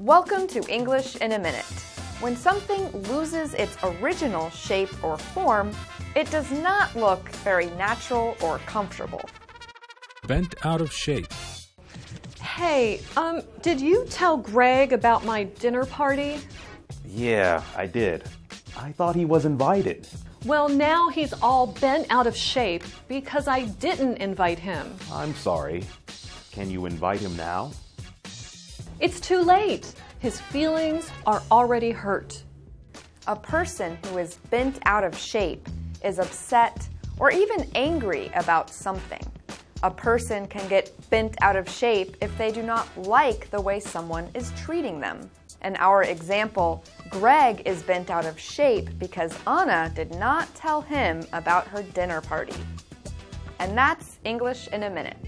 Welcome to English in a Minute. When something loses its original shape or form, it does not look very natural or comfortable. Bent out of shape. Hey, um, did you tell Greg about my dinner party? Yeah, I did. I thought he was invited. Well, now he's all bent out of shape because I didn't invite him. I'm sorry. Can you invite him now? It's too late. His feelings are already hurt. A person who is bent out of shape is upset or even angry about something. A person can get bent out of shape if they do not like the way someone is treating them. In our example, Greg is bent out of shape because Anna did not tell him about her dinner party. And that's English in a minute.